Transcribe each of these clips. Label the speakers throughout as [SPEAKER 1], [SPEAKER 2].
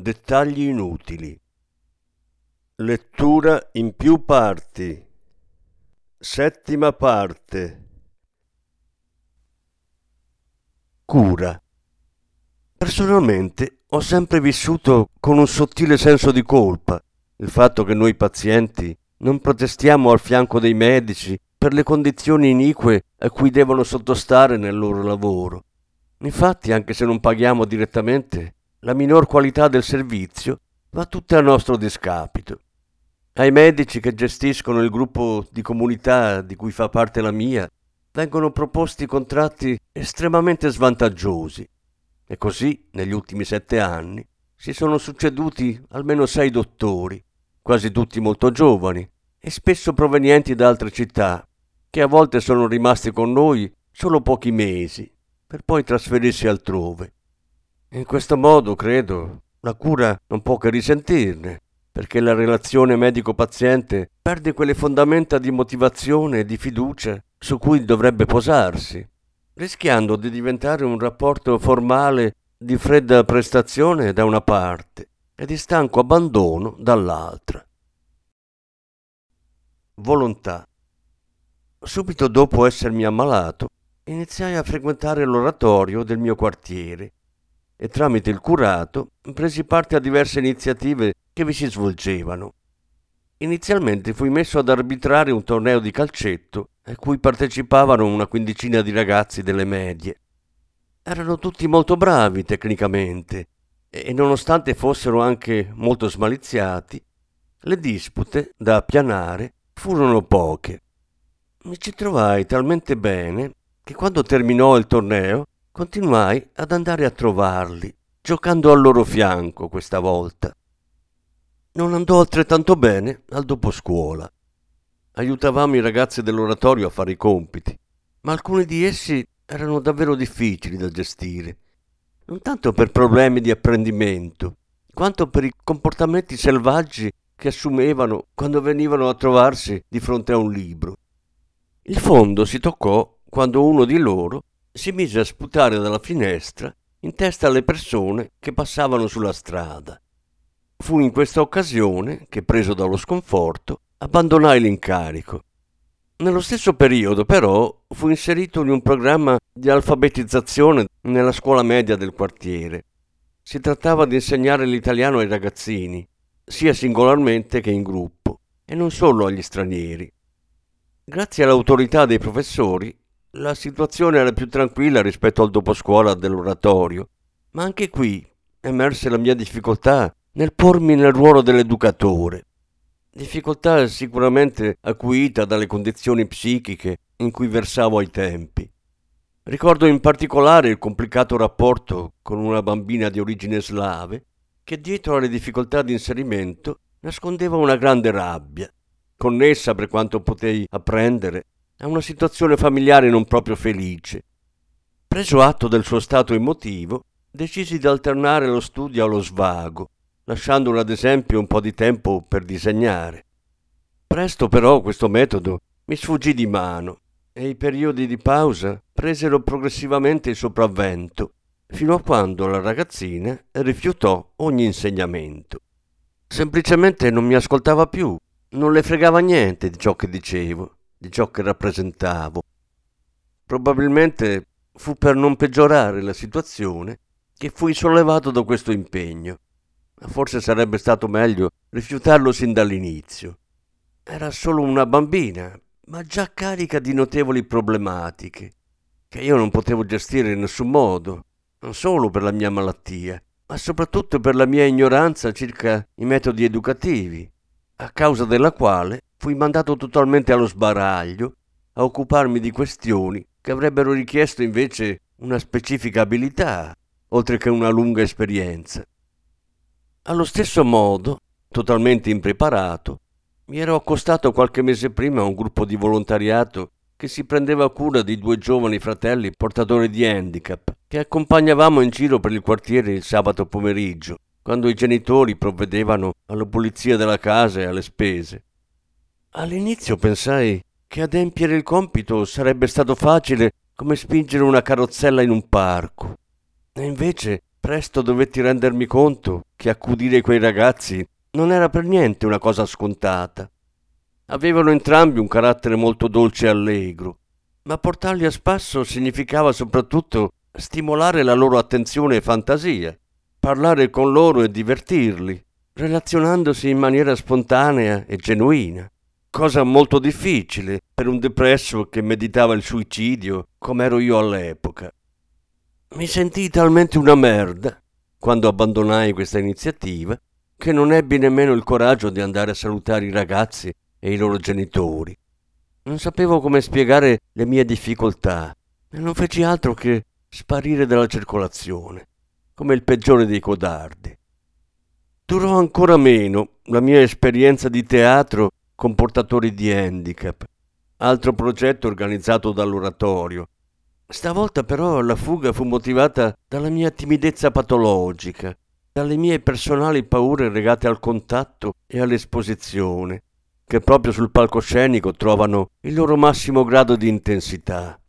[SPEAKER 1] Dettagli inutili. Lettura in più parti. Settima parte. Cura. Personalmente ho sempre vissuto con un sottile senso di colpa il fatto che noi pazienti non protestiamo al fianco dei medici per le condizioni inique a cui devono sottostare nel loro lavoro. Infatti, anche se non paghiamo direttamente, la minor qualità del servizio va tutta a nostro discapito. Ai medici che gestiscono il gruppo di comunità di cui fa parte la mia vengono proposti contratti estremamente svantaggiosi e così negli ultimi sette anni si sono succeduti almeno sei dottori, quasi tutti molto giovani e spesso provenienti da altre città, che a volte sono rimasti con noi solo pochi mesi per poi trasferirsi altrove. In questo modo, credo, la cura non può che risentirne, perché la relazione medico-paziente perde quelle fondamenta di motivazione e di fiducia su cui dovrebbe posarsi, rischiando di diventare un rapporto formale di fredda prestazione da una parte e di stanco abbandono dall'altra. Volontà. Subito dopo essermi ammalato, iniziai a frequentare l'oratorio del mio quartiere e tramite il curato presi parte a diverse iniziative che vi si svolgevano. Inizialmente fui messo ad arbitrare un torneo di calcetto a cui partecipavano una quindicina di ragazzi delle medie. Erano tutti molto bravi tecnicamente e nonostante fossero anche molto smaliziati, le dispute da appianare furono poche. Mi ci trovai talmente bene che quando terminò il torneo continuai ad andare a trovarli, giocando al loro fianco questa volta. Non andò altrettanto bene al doposcuola. Aiutavamo i ragazzi dell'oratorio a fare i compiti, ma alcuni di essi erano davvero difficili da gestire, non tanto per problemi di apprendimento, quanto per i comportamenti selvaggi che assumevano quando venivano a trovarsi di fronte a un libro. Il fondo si toccò quando uno di loro si mise a sputare dalla finestra in testa alle persone che passavano sulla strada. Fu in questa occasione che, preso dallo sconforto, abbandonai l'incarico. Nello stesso periodo, però, fu inserito in un programma di alfabetizzazione nella scuola media del quartiere. Si trattava di insegnare l'italiano ai ragazzini, sia singolarmente che in gruppo, e non solo agli stranieri. Grazie all'autorità dei professori, la situazione era più tranquilla rispetto al doposcuola dell'oratorio, ma anche qui emerse la mia difficoltà nel pormi nel ruolo dell'educatore. Difficoltà sicuramente acuita dalle condizioni psichiche in cui versavo ai tempi. Ricordo in particolare il complicato rapporto con una bambina di origine slave che dietro alle difficoltà di inserimento nascondeva una grande rabbia, connessa per quanto potei apprendere a una situazione familiare non proprio felice. Preso atto del suo stato emotivo, decisi di alternare lo studio allo svago, lasciandole ad esempio un po' di tempo per disegnare. Presto però questo metodo mi sfuggì di mano e i periodi di pausa presero progressivamente il sopravvento, fino a quando la ragazzina rifiutò ogni insegnamento. Semplicemente non mi ascoltava più, non le fregava niente di ciò che dicevo di ciò che rappresentavo. Probabilmente fu per non peggiorare la situazione che fui sollevato da questo impegno. Forse sarebbe stato meglio rifiutarlo sin dall'inizio. Era solo una bambina, ma già carica di notevoli problematiche, che io non potevo gestire in nessun modo, non solo per la mia malattia, ma soprattutto per la mia ignoranza circa i metodi educativi, a causa della quale fui mandato totalmente allo sbaraglio a occuparmi di questioni che avrebbero richiesto invece una specifica abilità, oltre che una lunga esperienza. Allo stesso modo, totalmente impreparato, mi ero accostato qualche mese prima a un gruppo di volontariato che si prendeva cura di due giovani fratelli portatori di handicap che accompagnavamo in giro per il quartiere il sabato pomeriggio, quando i genitori provvedevano alla pulizia della casa e alle spese. All'inizio pensai che adempiere il compito sarebbe stato facile come spingere una carrozzella in un parco. E invece presto dovetti rendermi conto che accudire quei ragazzi non era per niente una cosa scontata. Avevano entrambi un carattere molto dolce e allegro, ma portarli a spasso significava soprattutto stimolare la loro attenzione e fantasia, parlare con loro e divertirli, relazionandosi in maniera spontanea e genuina, cosa molto difficile per un depresso che meditava il suicidio come ero io all'epoca. Mi sentii talmente una merda quando abbandonai questa iniziativa che non ebbi nemmeno il coraggio di andare a salutare i ragazzi e i loro genitori. Non sapevo come spiegare le mie difficoltà e non feci altro che sparire dalla circolazione, come il peggiore dei codardi. Durò ancora meno la mia esperienza di teatro con portatori di handicap, altro progetto organizzato dall'oratorio. Stavolta però la fuga fu motivata dalla mia timidezza patologica, dalle mie personali paure legate al contatto e all'esposizione, che proprio sul palcoscenico trovano il loro massimo grado di intensità.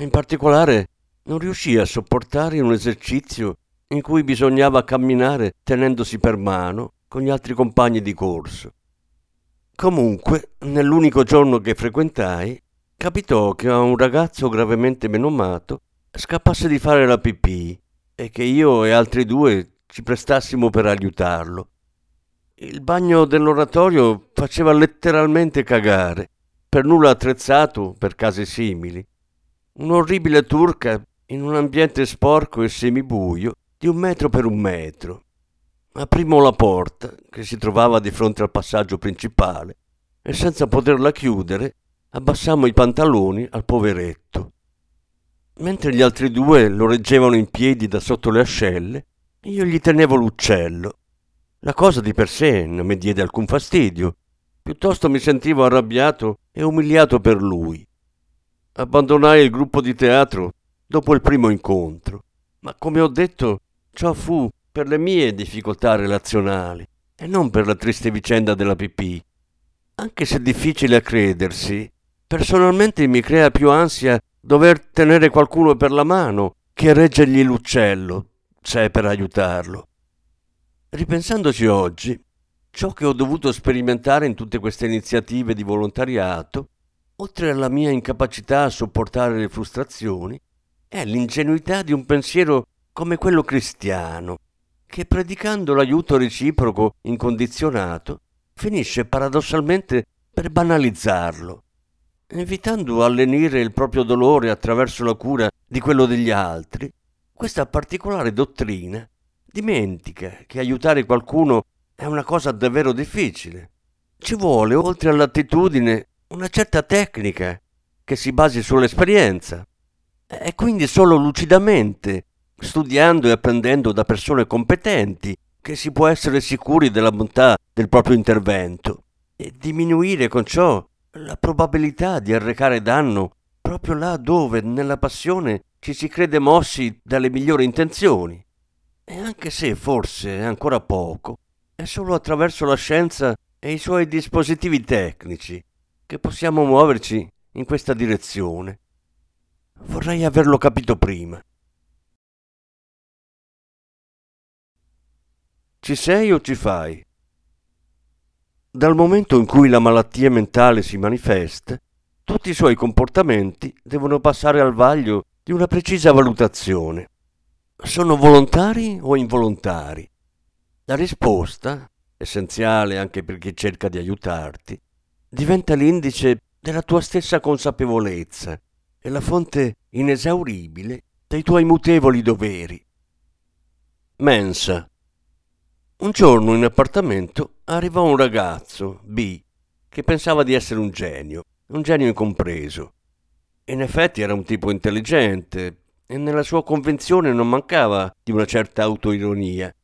[SPEAKER 1] In particolare non riuscii a sopportare un esercizio in cui bisognava camminare tenendosi per mano con gli altri compagni di corso. Comunque, nell'unico giorno che frequentai, capitò che a un ragazzo gravemente menomato scappasse di fare la pipì e che io e altri due ci prestassimo per aiutarlo. Il bagno dell'oratorio faceva letteralmente cagare, per nulla attrezzato per case simili. Un'orribile turca in un ambiente sporco e semibuio di un metro per un metro. Aprimo la porta, che si trovava di fronte al passaggio principale, e senza poterla chiudere abbassammo i pantaloni al poveretto. Mentre gli altri due lo reggevano in piedi da sotto le ascelle, io gli tenevo l'uccello la cosa di per sé non mi diede alcun fastidio, piuttosto mi sentivo arrabbiato e umiliato per lui. Abbandonai il gruppo di teatro dopo il primo incontro, ma come ho detto, ciò fu per le mie difficoltà relazionali e non per la triste vicenda della pipì. Anche se difficile a credersi, personalmente mi crea più ansia dover tenere qualcuno per la mano che reggergli l'uccello, se per aiutarlo. Ripensandoci oggi, ciò che ho dovuto sperimentare in tutte queste iniziative di volontariato, oltre alla mia incapacità a sopportare le frustrazioni, è l'ingenuità di un pensiero come quello cristiano, che predicando l'aiuto reciproco incondizionato, finisce paradossalmente per banalizzarlo, evitando a lenire il proprio dolore attraverso la cura di quello degli altri. Questa particolare dottrina dimentica che aiutare qualcuno è una cosa davvero difficile. Ci vuole, oltre all'attitudine, una certa tecnica che si basi sull'esperienza. E quindi solo lucidamente, studiando e apprendendo da persone competenti, che si può essere sicuri della bontà del proprio intervento e diminuire con ciò la probabilità di arrecare danno proprio là dove nella passione ci si crede mossi dalle migliori intenzioni. E anche se forse è ancora poco, è solo attraverso la scienza e i suoi dispositivi tecnici che possiamo muoverci in questa direzione. Vorrei averlo capito prima. Ci sei o ci fai? Dal momento in cui la malattia mentale si manifesta, tutti i suoi comportamenti devono passare al vaglio di una precisa valutazione sono volontari o involontari? La risposta, essenziale anche per chi cerca di aiutarti, diventa l'indice della tua stessa consapevolezza e la fonte inesauribile dei tuoi mutevoli doveri. Mensa. Un giorno in appartamento arrivò un ragazzo, B, che pensava di essere un genio, un genio incompreso. In effetti era un tipo intelligente, e nella sua convenzione non mancava di una certa autoironia.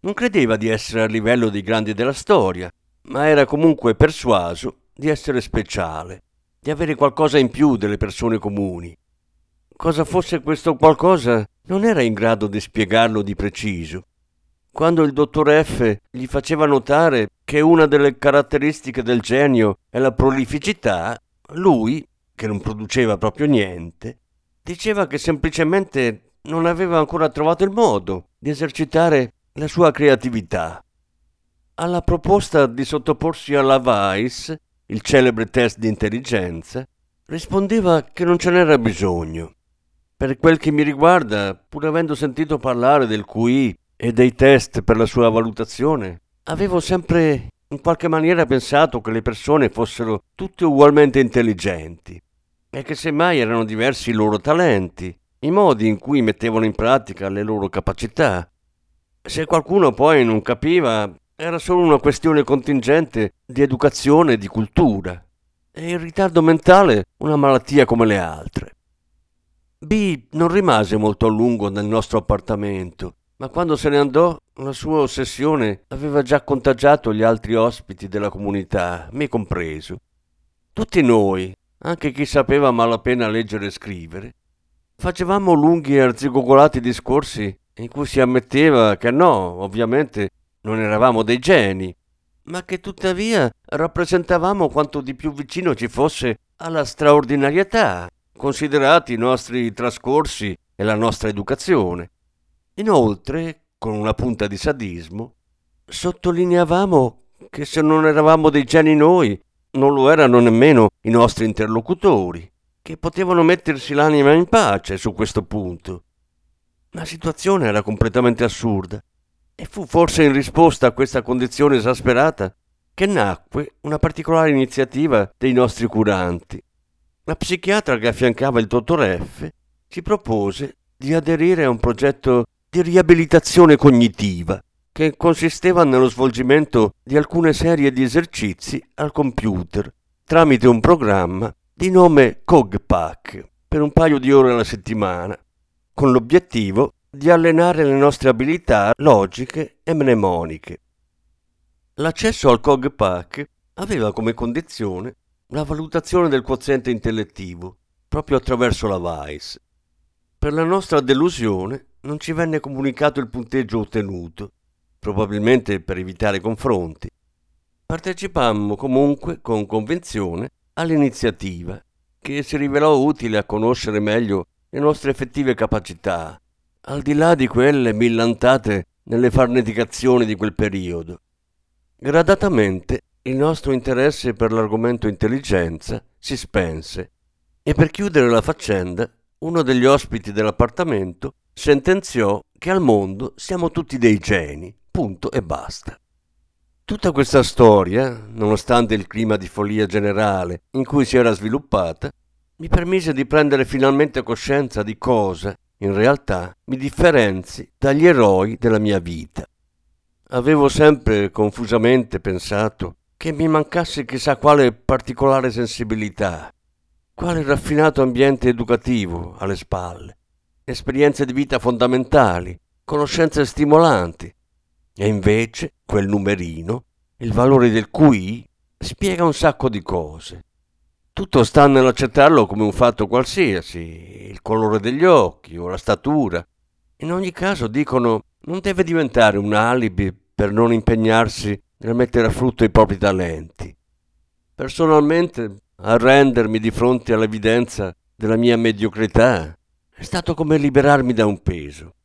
[SPEAKER 1] Non credeva di essere a livello dei grandi della storia, ma era comunque persuaso di essere speciale, di avere qualcosa in più delle persone comuni. Cosa fosse questo qualcosa non era in grado di spiegarlo di preciso. Quando il dottor F gli faceva notare che una delle caratteristiche del genio è la prolificità, lui, che non produceva proprio niente, diceva che semplicemente non aveva ancora trovato il modo di esercitare la sua creatività. Alla proposta di sottoporsi alla VICE, il celebre test di intelligenza, rispondeva che non ce n'era bisogno. Per quel che mi riguarda, pur avendo sentito parlare del QI e dei test per la sua valutazione, avevo sempre in qualche maniera pensato che le persone fossero tutte ugualmente intelligenti e che semmai erano diversi i loro talenti, i modi in cui mettevano in pratica le loro capacità. Se qualcuno poi non capiva, era solo una questione contingente di educazione e di cultura, e il ritardo mentale una malattia come le altre. B non rimase molto a lungo nel nostro appartamento, ma quando se ne andò la sua ossessione aveva già contagiato gli altri ospiti della comunità, me compreso. Tutti noi, anche chi sapeva malapena leggere e scrivere, facevamo lunghi e arzigogolati discorsi in cui si ammetteva che no, ovviamente non eravamo dei geni, ma che tuttavia rappresentavamo quanto di più vicino ci fosse alla straordinarietà, considerati i nostri trascorsi e la nostra educazione. Inoltre, con una punta di sadismo, sottolineavamo che se non eravamo dei geni noi, non lo erano nemmeno i nostri interlocutori, che potevano mettersi l'anima in pace su questo punto. La situazione era completamente assurda e fu forse in risposta a questa condizione esasperata che nacque una particolare iniziativa dei nostri curanti. La psichiatra che affiancava il dottor F ci propose di aderire a un progetto di riabilitazione cognitiva che consisteva nello svolgimento di alcune serie di esercizi al computer tramite un programma di nome CogPack per un paio di ore alla settimana, con l'obiettivo di allenare le nostre abilità logiche e mnemoniche. L'accesso al CogPack aveva come condizione la valutazione del quoziente intellettivo proprio attraverso la VICE. Per la nostra delusione non ci venne comunicato il punteggio ottenuto, probabilmente per evitare confronti. Partecipammo comunque con convinzione all'iniziativa, che si rivelò utile a conoscere meglio le nostre effettive capacità, al di là di quelle millantate nelle farneticazioni di quel periodo. Gradatamente il nostro interesse per l'argomento intelligenza si spense e per chiudere la faccenda uno degli ospiti dell'appartamento sentenziò che al mondo siamo tutti dei geni, punto e basta. Tutta questa storia, nonostante il clima di follia generale in cui si era sviluppata, mi permise di prendere finalmente coscienza di cosa, in realtà, mi differenzi dagli eroi della mia vita. Avevo sempre confusamente pensato che mi mancasse chissà quale particolare sensibilità, quale raffinato ambiente educativo alle spalle, esperienze di vita fondamentali, conoscenze stimolanti, e invece quel numerino, il valore del QI, spiega un sacco di cose. Tutto sta nell'accettarlo come un fatto qualsiasi, il colore degli occhi o la statura. In ogni caso dicono non deve diventare un alibi per non impegnarsi nel mettere a frutto i propri talenti. Personalmente, arrendermi di fronte all'evidenza della mia mediocrità è stato come liberarmi da un peso.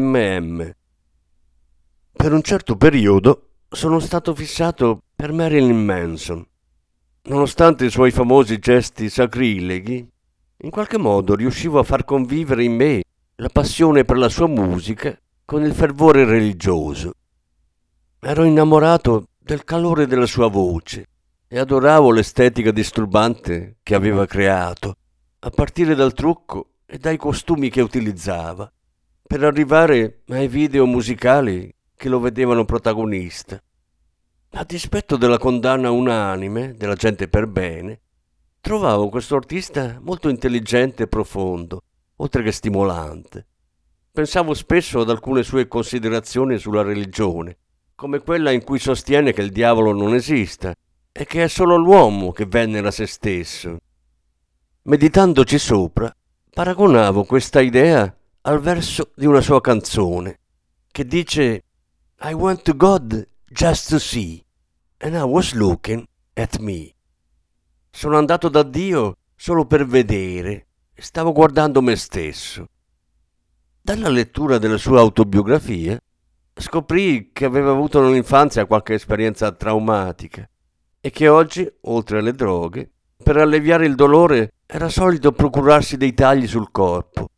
[SPEAKER 1] MM. Per un certo periodo sono stato fissato per Marilyn Manson. Nonostante i suoi famosi gesti sacrileghi, in qualche modo riuscivo a far convivere in me la passione per la sua musica con il fervore religioso. Ero innamorato del calore della sua voce e adoravo l'estetica disturbante che aveva creato, a partire dal trucco e dai costumi che utilizzava, per arrivare ai video musicali che lo vedevano protagonista. A dispetto della condanna unanime della gente per bene, trovavo questo artista molto intelligente e profondo, oltre che stimolante. Pensavo spesso ad alcune sue considerazioni sulla religione, come quella in cui sostiene che il diavolo non esista e che è solo l'uomo che venera se stesso. Meditandoci sopra, paragonavo questa idea al verso di una sua canzone, che dice I went to God just to see, and I was looking at me. Sono andato da Dio solo per vedere, stavo guardando me stesso. Dalla lettura della sua autobiografia scoprì che aveva avuto nell'infanzia qualche esperienza traumatica e che oggi, oltre alle droghe, per alleviare il dolore era solito procurarsi dei tagli sul corpo.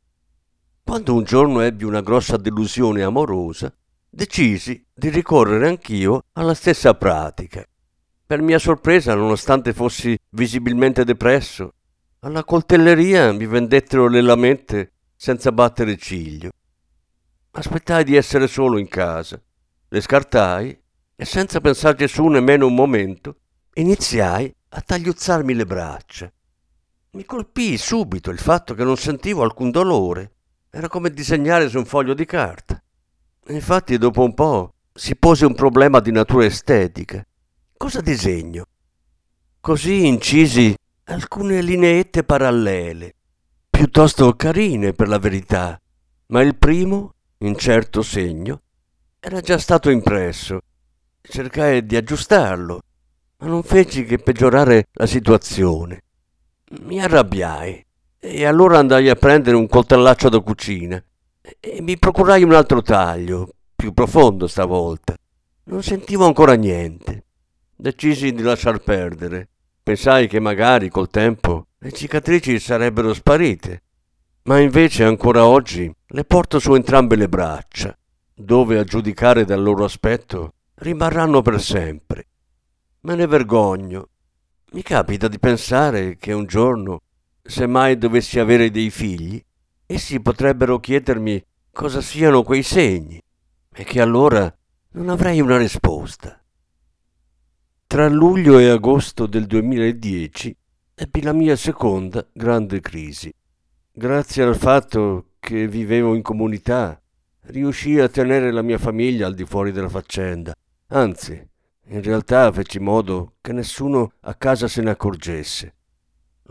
[SPEAKER 1] Quando un giorno ebbi una grossa delusione amorosa, decisi di ricorrere anch'io alla stessa pratica. Per mia sorpresa, nonostante fossi visibilmente depresso, alla coltelleria mi vendettero le lamette senza battere ciglio. Aspettai di essere solo in casa, le scartai e senza pensarci su nemmeno un momento, iniziai a tagliuzzarmi le braccia. Mi colpì subito il fatto che non sentivo alcun dolore. Era come disegnare su un foglio di carta. Infatti, dopo un po' si pose un problema di natura estetica. Cosa disegno? Così incisi alcune lineette parallele, piuttosto carine per la verità, ma il primo, in certo segno, era già stato impresso. Cercai di aggiustarlo ma non feci che peggiorare la situazione. Mi arrabbiai e allora andai a prendere un coltellaccio da cucina e mi procurai un altro taglio, più profondo stavolta. Non sentivo ancora niente. Decisi di lasciar perdere. Pensai che magari col tempo le cicatrici sarebbero sparite, ma invece ancora oggi le porto su entrambe le braccia, dove a giudicare dal loro aspetto rimarranno per sempre. Me ne vergogno. Mi capita di pensare che un giorno, se mai dovessi avere dei figli, essi potrebbero chiedermi cosa siano quei segni e che allora non avrei una risposta. Tra luglio e agosto del 2010 ebbi la mia seconda grande crisi. Grazie al fatto che vivevo in comunità, riuscii a tenere la mia famiglia al di fuori della faccenda. Anzi, in realtà feci modo che nessuno a casa se ne accorgesse.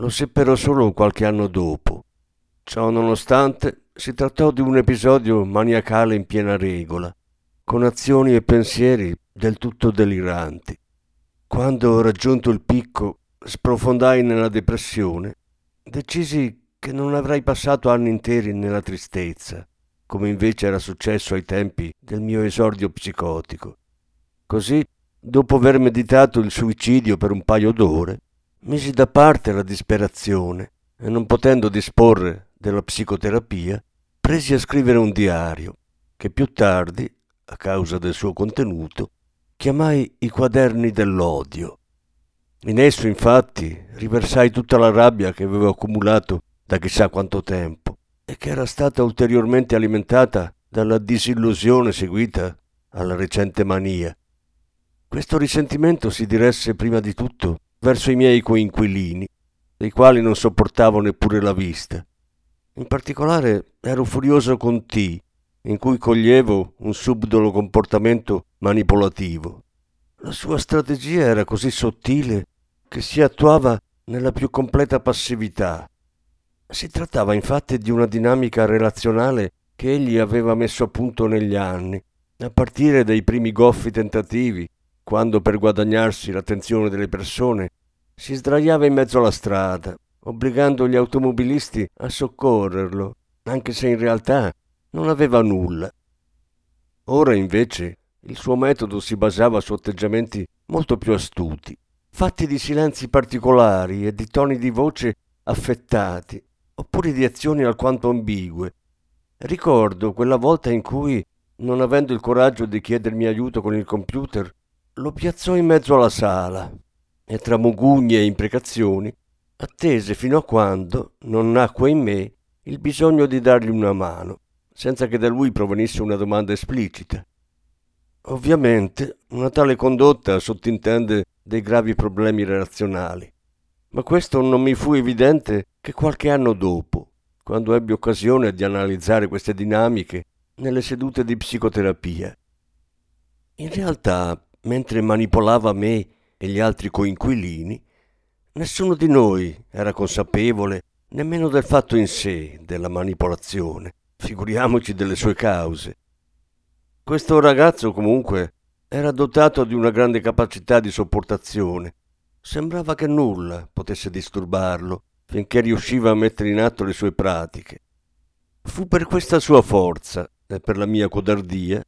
[SPEAKER 1] Lo seppero solo qualche anno dopo. Ciò nonostante, si trattò di un episodio maniacale in piena regola, con azioni e pensieri del tutto deliranti. Quando raggiunto il picco, sprofondai nella depressione, decisi che non avrei passato anni interi nella tristezza, come invece era successo ai tempi del mio esordio psicotico. Così Dopo aver meditato il suicidio per un paio d'ore, misi da parte la disperazione e non potendo disporre della psicoterapia, presi a scrivere un diario che più tardi, a causa del suo contenuto, chiamai i quaderni dell'odio. In esso, infatti, riversai tutta la rabbia che avevo accumulato da chissà quanto tempo e che era stata ulteriormente alimentata dalla disillusione seguita alla recente mania questo risentimento si diresse prima di tutto verso i miei coinquilini, dei quali non sopportavo neppure la vista. In particolare ero furioso con T, in cui coglievo un subdolo comportamento manipolativo. La sua strategia era così sottile che si attuava nella più completa passività. Si trattava infatti di una dinamica relazionale che egli aveva messo a punto negli anni, a partire dai primi goffi tentativi quando per guadagnarsi l'attenzione delle persone si sdraiava in mezzo alla strada, obbligando gli automobilisti a soccorrerlo, anche se in realtà non aveva nulla. Ora invece il suo metodo si basava su atteggiamenti molto più astuti, fatti di silenzi particolari e di toni di voce affettati, oppure di azioni alquanto ambigue. Ricordo quella volta in cui, non avendo il coraggio di chiedermi aiuto con il computer, lo piazzò in mezzo alla sala e tra mugugni e imprecazioni attese fino a quando non nacque in me il bisogno di dargli una mano, senza che da lui provenisse una domanda esplicita. Ovviamente una tale condotta sottintende dei gravi problemi relazionali, ma questo non mi fu evidente che qualche anno dopo, quando ebbi occasione di analizzare queste dinamiche nelle sedute di psicoterapia. In realtà, mentre manipolava me e gli altri coinquilini, nessuno di noi era consapevole nemmeno del fatto in sé della manipolazione, figuriamoci delle sue cause. Questo ragazzo comunque era dotato di una grande capacità di sopportazione. Sembrava che nulla potesse disturbarlo finché riusciva a mettere in atto le sue pratiche. Fu per questa sua forza e per la mia codardia,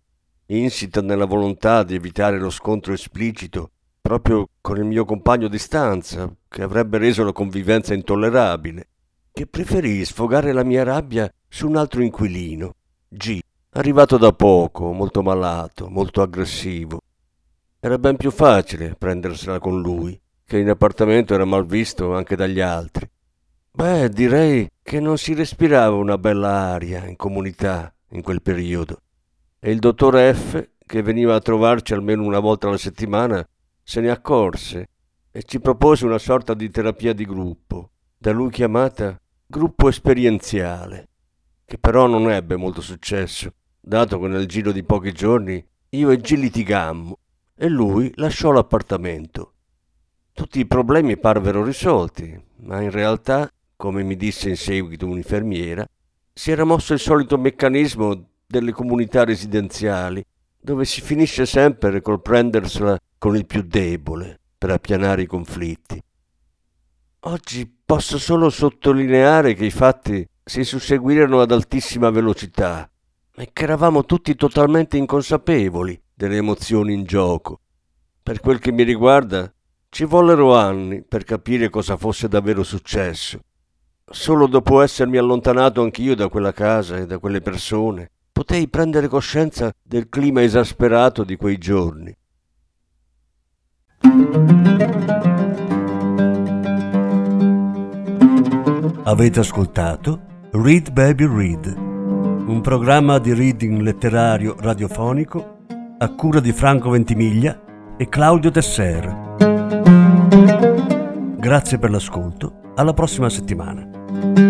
[SPEAKER 1] insita nella volontà di evitare lo scontro esplicito proprio con il mio compagno di stanza, che avrebbe reso la convivenza intollerabile, che preferì sfogare la mia rabbia su un altro inquilino, G, arrivato da poco, molto malato, molto aggressivo. Era ben più facile prendersela con lui, che in appartamento era mal visto anche dagli altri. Beh, direi che non si respirava una bella aria in comunità in quel periodo. E il dottor F, che veniva a trovarci almeno una volta alla settimana, se ne accorse e ci propose una sorta di terapia di gruppo, da lui chiamata gruppo esperienziale, che però non ebbe molto successo, dato che nel giro di pochi giorni io e G litigammo e lui lasciò l'appartamento. Tutti i problemi parvero risolti, ma in realtà, come mi disse in seguito un'infermiera, si era mosso il solito meccanismo delle comunità residenziali, dove si finisce sempre col prendersela con il più debole per appianare i conflitti. Oggi posso solo sottolineare che i fatti si susseguirono ad altissima velocità e che eravamo tutti totalmente inconsapevoli delle emozioni in gioco. Per quel che mi riguarda, ci vollero anni per capire cosa fosse davvero successo. Solo dopo essermi allontanato anch'io da quella casa e da quelle persone, potei prendere coscienza del clima esasperato di quei giorni.
[SPEAKER 2] Avete ascoltato Read Baby Read, un programma di reading letterario radiofonico a cura di Franco Ventimiglia e Claudio Tesser. Grazie per l'ascolto, alla prossima settimana.